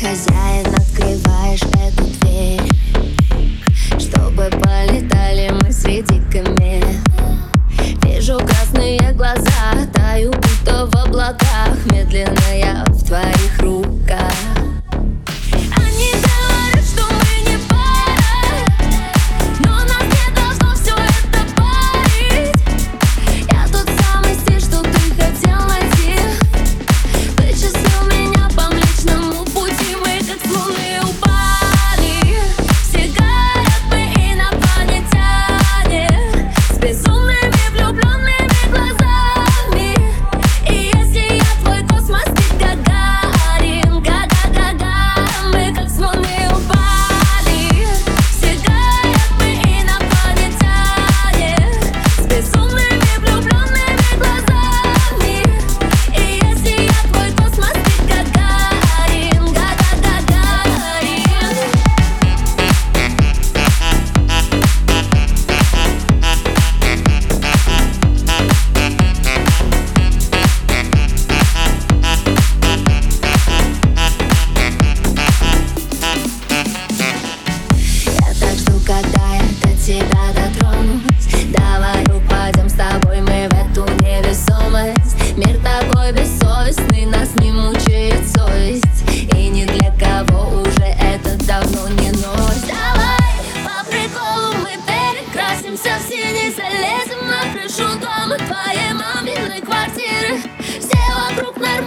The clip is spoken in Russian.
Хозяин, открываешь эту дверь. Чтобы полетали мы среди комет. Вижу красные глаза, таю будто в облаках. Медленно я в твоих руках. такой бессовестный Нас не мучает совесть. И ни для кого уже это давно не новость. Давай, по приколу мы перекрасимся в синий Залезем на крышу дома твоей маминой квартиры Все вокруг нас